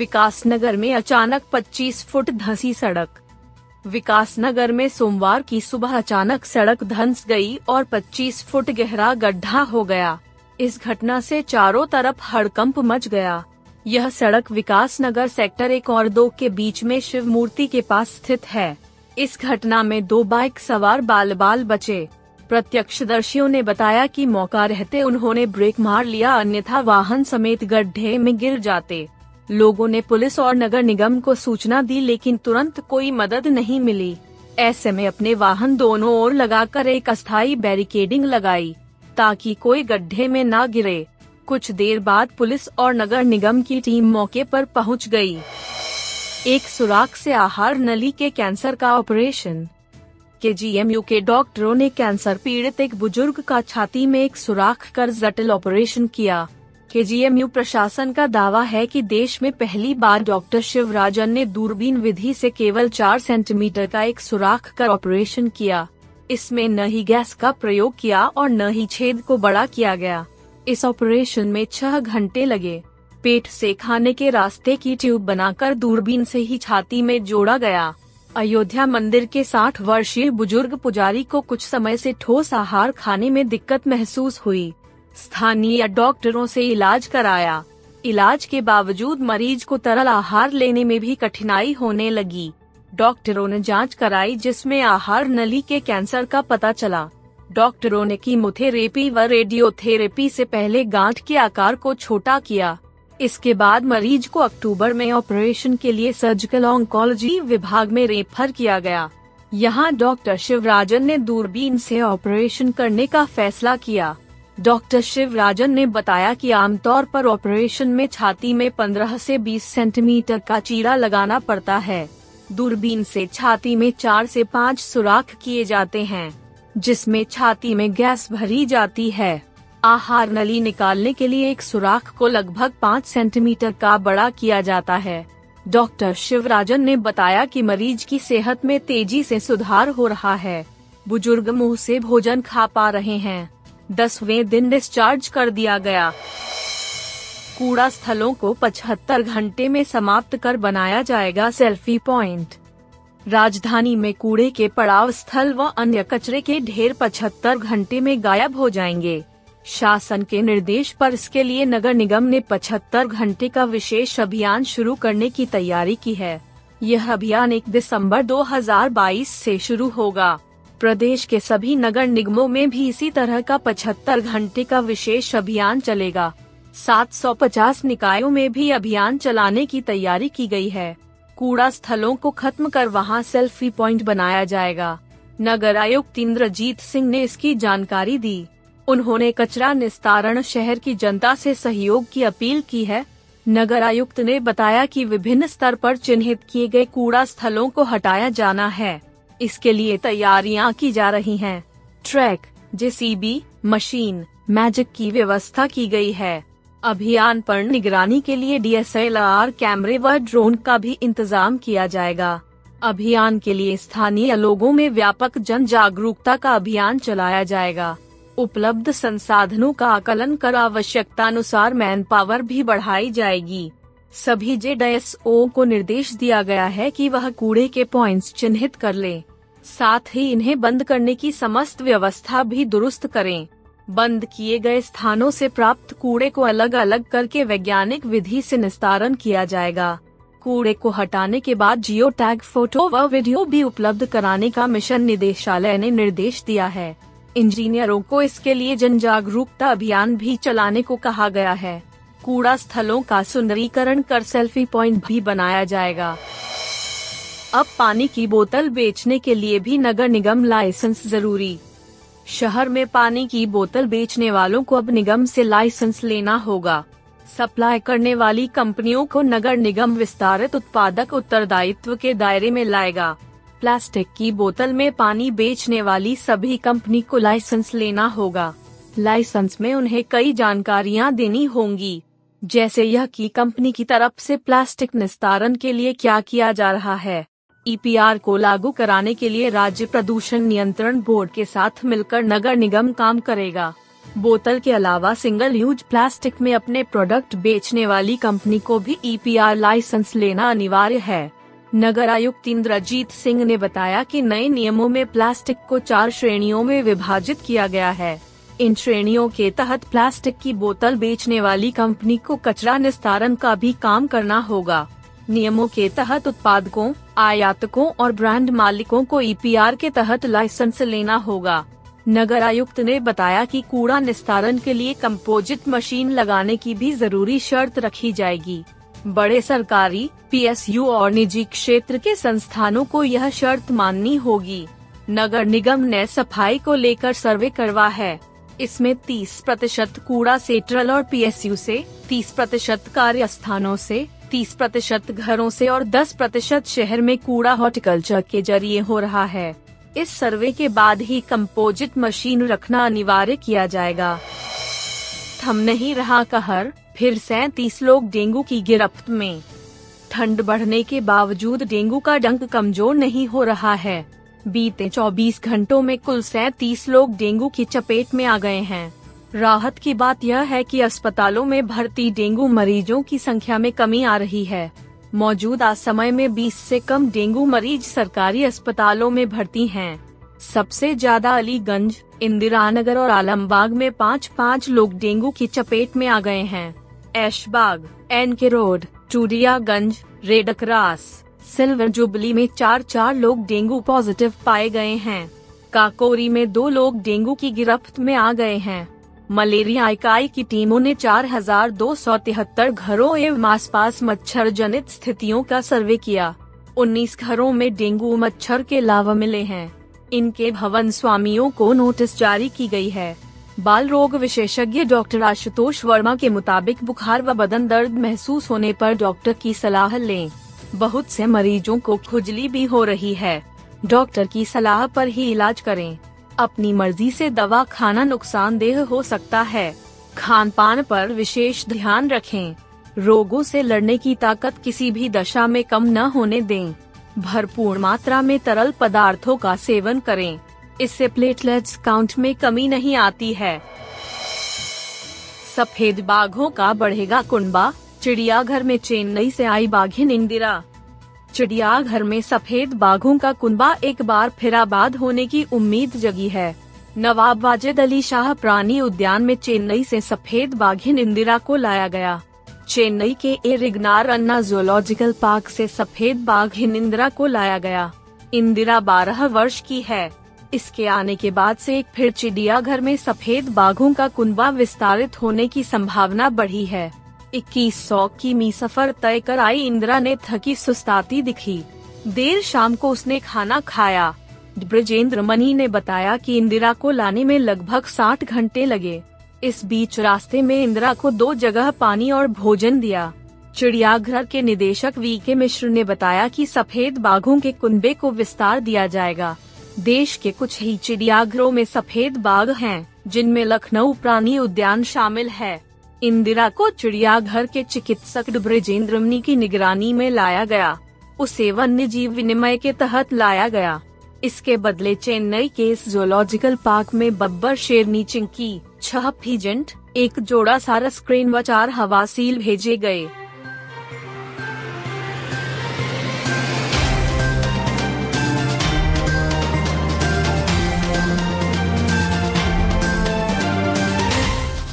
विकासनगर में अचानक 25 फुट धंसी सड़क। विकासनगर में सोमवार की सुबह अचानक सड़क धंस गई और 25 फुट गहरा गड्ढा हो गया। इस घटना से चारों तरफ़ हड़कंप मच गया। यह सड़क विकासनगर सेक्टर एक और दो के बीच में शिव मूर्ति के पास स्थित है। इस घटना में दो बाइक सवार बाल बाल बचे। प्रत्यक्षदर्शियों ने बताया कि मौका रहते उन्होंने ब्रेक मार लिया, अन्यथा वाहन समेत गड्ढे में गिर जाते। लोगों ने पुलिस और नगर निगम को सूचना दी, लेकिन तुरंत कोई मदद नहीं मिली। ऐसे में अपने वाहन दोनों ओर लगाकर एक अस्थायी बैरिकेडिंग लगाई, ताकि कोई गड्ढे में न गिरे। कुछ देर बाद पुलिस और नगर निगम की टीम मौके पर पहुँच गई। एक सुराख से आहार नली के कैंसर का ऑपरेशन। के जीएमयू के डॉक्टरों ने कैंसर पीड़ित एक बुज़ुर्ग का छाती में एक सुराख कर जटिल ऑपरेशन किया। के प्रशासन का दावा है कि देश में पहली बार डॉक्टर शिवराजन ने दूरबीन विधि से केवल चार सेंटीमीटर का एक सुराख कर ऑपरेशन किया। इसमें न ही गैस का प्रयोग किया और न ही छेद को बड़ा किया गया। इस ऑपरेशन में छह घंटे लगे। पेट से खाने के रास्ते की ट्यूब बनाकर दूरबीन से ही छाती में जोड़ा गया। अयोध्या मंदिर के 60 वर्षीय बुज़ुर्ग पुजारी को कुछ समय से ठोस आहार खाने में दिक्कत महसूस हुई। स्थानीय डॉक्टरों से इलाज कराया। इलाज के बावजूद मरीज़ को तरल आहार लेने में भी कठिनाई होने लगी। डॉक्टरों ने जाँच कराई जिसमें आहार नली के कैंसर का पता चला। डॉक्टरों ने कीमोथेरेपी व रेडियोथेरेपी से पहले गांठ के आकार को छोटा किया। इसके बाद मरीज़ को अक्टूबर में ऑपरेशन के लिए सर्जिकल ऑन्कोलॉजी विभाग में रेफर किया गया। यहाँ डॉक्टर शिवराजन ने दूरबीन से ऑपरेशन करने का फैसला किया। डॉक्टर शिवराजन ने बताया कि आमतौर पर ऑपरेशन में छाती में 15 से 20 सेंटीमीटर का चीरा लगाना पड़ता है। दूरबीन से छाती में चार से पाँच सुराख किए जाते हैं, जिसमें छाती में गैस भरी जाती है। आहार नली निकालने के लिए एक सुराख को लगभग पाँच सेंटीमीटर का बड़ा किया जाता है। डॉक्टर शिवराजन ने बताया कि मरीज़ की सेहत में तेज़ी से सुधार हो रहा है। बुज़ुर्ग मुँह से भोजन खा पा रहे हैं। दसवें दिन डिस्चार्ज कर दिया गया। कूड़ा स्थलों को 75 घंटे में समाप्त कर बनाया जाएगा सेल्फी पॉइंट राजधानी में कूड़े के पड़ाव स्थल व अन्य कचरे के ढेर 75 घंटे में गायब हो जाएँगे। शासन के निर्देश पर इसके लिए नगर निगम ने 75 घंटे का विशेष अभियान शुरू करने की तैयारी की है। यह अभियान 1 दिसंबर 2022 से शुरू होगा। प्रदेश के सभी नगर निगमों में भी इसी तरह का 75 घंटे का विशेष अभियान चलेगा। 750 निकायों में भी अभियान चलाने की तैयारी की गई है। कूड़ा स्थलों को खत्म कर वहाँ सेल्फी पॉइंट बनाया जाएगा। नगर आयुक्त इंद्रजीत सिंह ने इसकी जानकारी दी। उन्होंने कचरा निस्तारण शहर की जनता से सहयोग की अपील की है। नगर आयुक्त ने बताया कि विभिन्न स्तर पर चिन्हित किए गए कूड़ा स्थलों को हटाया जाना है। इसके लिए तैयारियाँ की जा रही हैं। ट्रैक, जेसीबी, मशीन, मैजिक की व्यवस्था की गई है अभियान पर निगरानी के लिए डीएसएलआर कैमरे व ड्रोन का भी इंतज़ाम किया जाएगा अभियान के लिए स्थानीय लोगों में व्यापक जन जागरूकता का अभियान चलाया जाएगा उपलब्ध संसाधनों का आकलन कर आवश्यकता अनुसार मैन पावर भी बढ़ाई जाएगी सभी जेड को निर्देश दिया गया है कि वह कूड़े के पॉइंट्स चिन्हित कर लें। साथ ही इन्हें बंद करने की समस्त व्यवस्था भी दुरुस्त करें। बंद किए गए स्थानों से प्राप्त कूड़े को अलग अलग करके वैज्ञानिक विधि से निस्तारण किया जाएगा। कूड़े को हटाने के बाद जियो टैग फ़ोटो व वीडियो भी उपलब्ध कराने का मिशन निदेशालय ने निर्देश दिया है। इंजीनियरों को इसके लिए जन जागरूकता अभियान भी चलाने को कहा गया है। कूड़ा स्थलों का सुंदरीकरण कर सेल्फी पॉइंट भी बनाया जाएगा। अब पानी की बोतल बेचने के लिए भी नगर निगम लाइसेंस ज़रूरी। शहर में पानी की बोतल बेचने वालों को अब निगम से लाइसेंस लेना होगा। सप्लाई करने वाली कंपनियों को नगर निगम विस्तारित उत्पादक उत्तरदायित्व के दायरे में लाएगा। प्लास्टिक की बोतल में पानी बेचने वाली सभी कंपनी को लाइसेंस लेना होगा। लाइसेंस में उन्हें कई जानकारियाँ देनी होंगी। जैसे यह कि कंपनी की तरफ़ से प्लास्टिक निस्तारण के लिए क्या किया जा रहा है। ईपीआर को लागू कराने के लिए राज्य प्रदूषण नियंत्रण बोर्ड के साथ मिलकर नगर निगम काम करेगा। बोतल के अलावा सिंगल यूज़ प्लास्टिक में अपने प्रोडक्ट बेचने वाली कंपनी को भी ईपीआर लाइसेंस लेना अनिवार्य है। नगर आयुक्त इंद्रजीत सिंह ने बताया कि नए नियमों में प्लास्टिक को चार श्रेणियों में विभाजित किया गया है। इन श्रेणियों के तहत प्लास्टिक की बोतल बेचने वाली कंपनी को कचरा निस्तारण का भी काम करना होगा। नियमों के तहत उत्पादकों, आयातकों और ब्रांड मालिकों को ईपीआर के तहत लाइसेंस लेना होगा। नगर आयुक्त ने बताया कि कूड़ा निस्तारण के लिए कंपोजिट मशीन लगाने की भी ज़रूरी शर्त रखी जाएगी। बड़े सरकारी पीएसयू और निजी क्षेत्र के संस्थानों को यह शर्त माननी होगी। नगर निगम ने सफ़ाई को लेकर सर्वे करवा है। इसमें 30 प्रतिशत कूड़ा सेंट्रल और पीएसयू से 30 प्रतिशत कार्य स्थानों से 30 प्रतिशत घरों से और 10 प्रतिशत शहर में कूड़ा हॉर्टिकल्चर के ज़रिए हो रहा है। इस सर्वे के बाद ही कंपोजिट मशीन रखना अनिवार्य किया जाएगा। थम नहीं रहा कहर, फिर सैतीस लोग डेंगू की गिरफ्त में। ठंड बढ़ने के बावजूद डेंगू का डंक कमज़ोर नहीं हो रहा है। बीते 24 घंटों में कुल सैतीस लोग डेंगू की चपेट में आ गए हैं। राहत की बात यह है कि अस्पतालों में भर्ती डेंगू मरीजों की संख्या में कमी आ रही है। मौजूदा समय में 20 से कम डेंगू मरीज़ सरकारी अस्पतालों में भर्ती हैं। सबसे ज़्यादा अलीगंज, इंदिरा नगर और आलमबाग में पाँच पाँच लोग डेंगू की चपेट में आ गए हैं। Aishbagh N K road, Chudiyaganj red cross silver jubilee में चार चार लोग डेंगू पॉजिटिव पाए गए हैं। काकोरी में दो लोग डेंगू की गिरफ्त में आ गए हैं। मलेरिया इकाई की टीमों ने चार हज़ार दो सौ तिहत्तर घरों एवं आसपास मच्छर जनित स्थितियों का सर्वे किया। 19 घरों में डेंगू मच्छर के लावा मिले हैं। इनके भवन स्वामियों को नोटिस जारी की गई है। बाल रोग विशेषज्ञ डॉक्टर आशुतोष वर्मा के मुताबिक बुखार व बदन दर्द महसूस होने पर डॉक्टर की सलाह लें। बहुत से मरीजों को खुजली भी हो रही है। डॉक्टर की सलाह पर ही इलाज करें। अपनी मर्ज़ी से दवा खाना नुकसानदेह हो सकता है। खान पान पर विशेष ध्यान रखें। रोगों से लड़ने की ताकत किसी भी दशा में कम न होने दें। भरपूर मात्रा में तरल पदार्थों का सेवन करें। इससे प्लेटलेट्स काउंट में कमी नहीं आती है। सफ़ेद बाघों का बढ़ेगा कुंबा चिड़ियाघर में चेन्नई से आई बाघिन इंदिरा। चिड़ियाघर में सफ़ेद बाघों का कुनबा एक बार फिर आबाद होने की उम्मीद जगी है। नवाब वाजिद अली शाह प्राणी उद्यान में चेन्नई से सफ़ेद बाघिन इंदिरा को लाया गया। चेन्नई के ए रिगनार अन्ना जोलॉजिकल पार्क से सफ़ेद बाघिन इंदिरा को लाया गया। इंदिरा बारह वर्ष की है। इसके आने के बाद से एक फिर चिड़ियाघर में सफ़ेद बाघों का कुनबा विस्तारित होने की संभावना बढ़ी है। इक्कीस सौ किमी सफ़र तय कर आई इंदिरा ने थकी सुस्ताती दिखी। देर शाम को उसने खाना खाया। ब्रजेंद्र मनी ने बताया कि इंदिरा को लाने में लगभग 60 घंटे लगे। इस बीच रास्ते में इंदिरा को दो जगह पानी और भोजन दिया। चिड़ियाघर के निदेशक वी के मिश्र ने बताया कि सफ़ेद बाघों के कुंबे को विस्तार दिया जाएगा। देश के कुछ ही चिड़ियाघरों में सफ़ेद बाघ हैं, जिनमें लखनऊ प्राणी उद्यान शामिल है। इंदिरा को चिड़ियाघर के चिकित्सक ब्रजेंद्रमनी की निगरानी में लाया गया। उसे वन्य जीव विनिमय के तहत लाया गया। इसके बदले चेन्नई के इस जोलॉजिकल पार्क में बब्बर शेरनी चिंकी, छह फीजेंट, एक जोड़ा सारस क्रेन व चार हवासील भेजे गए।